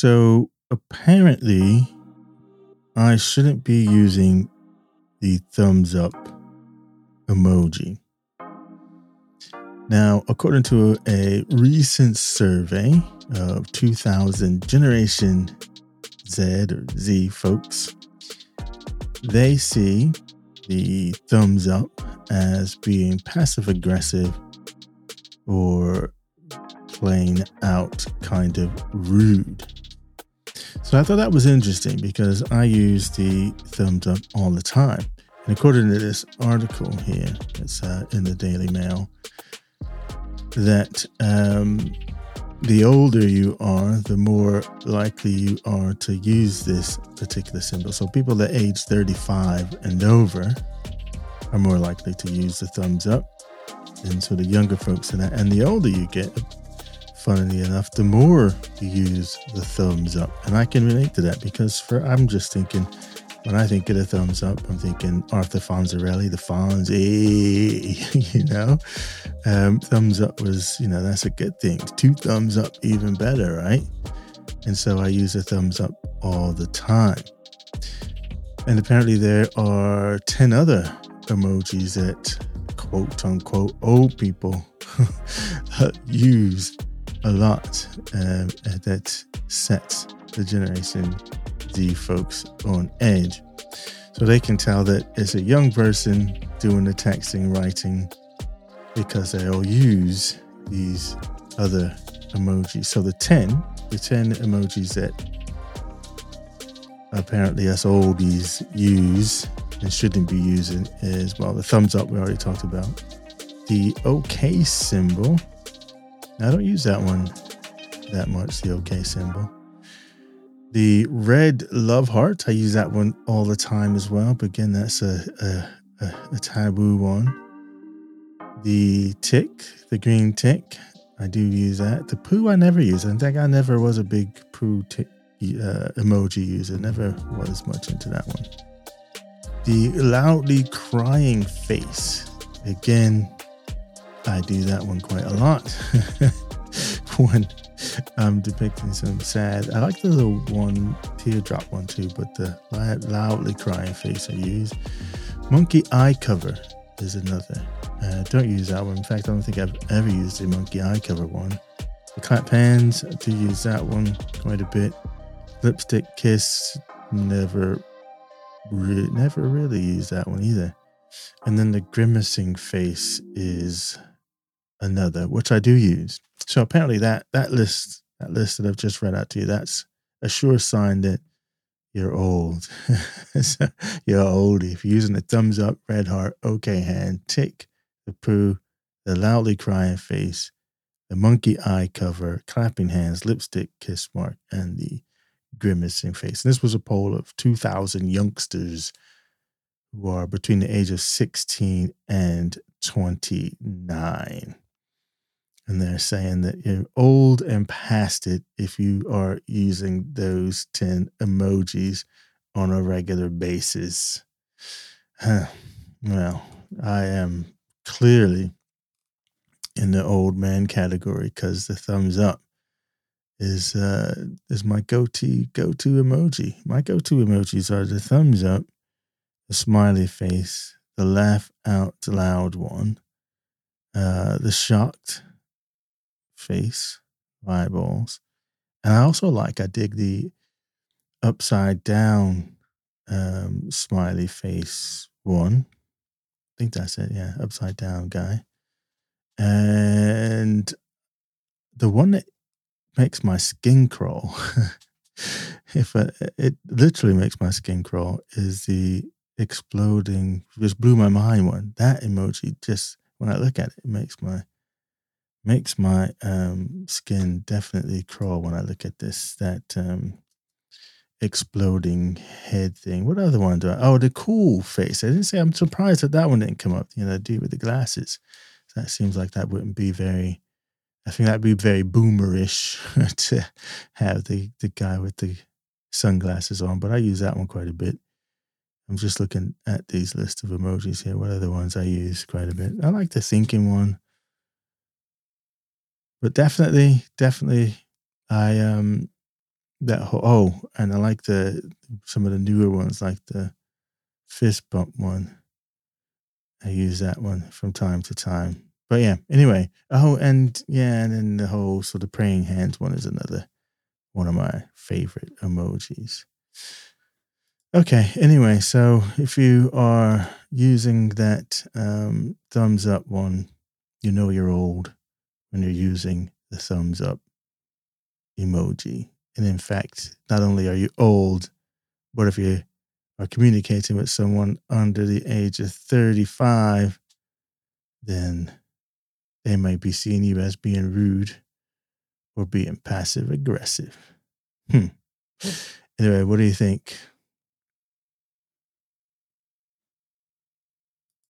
So apparently, I shouldn't be using the thumbs up emoji. Now, according to a recent survey of 2000 Generation Z or Z folks, they see the thumbs up as being passive aggressive or plain out kind of rude. So I thought that was interesting because I use the thumbs up all the time. And according to this article here, it's uh, in the Daily Mail, that um, the older you are, the more likely you are to use this particular symbol. So people that age 35 and over are more likely to use the thumbs up And so the younger folks and that. And the older you get, funnily enough, the more you use the thumbs up. And I can relate to that because for I'm just thinking when I think of the thumbs up, I'm thinking Arthur Fonzarelli, the Fonz, you know. Um, thumbs up was, you know, that's a good thing. Two thumbs up, even better, right? And so I use a thumbs up all the time. And apparently there are 10 other emojis that quote unquote old people use a lot um, that sets the generation Z folks on edge. So they can tell that it's a young person doing the texting, writing, because they all use these other emojis. So the 10, the 10 emojis that apparently us oldies use and shouldn't be using is well, the thumbs up we already talked about. The OK symbol. I don't use that one that much, the OK symbol. The red love heart, I use that one all the time as well. But again, that's a, a, a, a taboo one. The tick, the green tick, I do use that. The poo, I never use. I think I never was a big poo tick uh, emoji user. Never was much into that one. The loudly crying face. Again, I do that one quite a lot. when I'm depicting some sad. I like the little one teardrop one too, but the loudly crying face I use. Monkey eye cover is another. Uh, don't use that one. In fact, I don't think I've ever used a monkey eye cover one. The clap hands, I do use that one quite a bit. Lipstick kiss, never, re- never really use that one either. And then the grimacing face is another, which I do use. So apparently that that list that list that I've just read out to you, that's a sure sign that you're old. you're old. If you're using the thumbs up, red heart, okay hand, tick, the poo, the loudly crying face, the monkey eye cover, clapping hands, lipstick kiss mark, and the grimacing face. And this was a poll of 2,000 youngsters who are between the age of 16 and 29. And they're saying that you're old and past it if you are using those 10 emojis on a regular basis. well, I am clearly in the old man category because the thumbs up is uh is my go-to go-to emoji. My go-to emojis are the thumbs up, the smiley face, the laugh out loud one, uh, the shocked face, eyeballs. And I also like, I dig the upside down um, smiley face one. I think that's it. Yeah, upside down guy. And the one that makes my skin crawl, if I, it literally makes my skin crawl, is the exploding, just blew my mind one. That emoji just, when I look at it, it makes my makes my um, skin definitely crawl when I look at this. That um, exploding head thing. What other one do I? Oh, the cool face. I didn't say. I'm surprised that that one didn't come up. You know, the dude with the glasses. That seems like that wouldn't be very. I think that'd be very boomerish to have the the guy with the sunglasses on. But I use that one quite a bit. I'm just looking at these list of emojis here. What are the ones I use quite a bit? I like the thinking one but definitely, definitely, I um, that oh, and I like the some of the newer ones, like the fist bump one. I use that one from time to time. But yeah, anyway. Oh, and yeah, and then the whole sort of praying hands one is another one of my favorite emojis. Okay, anyway, so if you are using that um, thumbs up one, you know you're old when you're using the thumbs up emoji. And in fact, not only are you old, but if you are communicating with someone under the age of 35, then they might be seeing you as being rude or being passive aggressive. Hmm. Anyway, what do you think?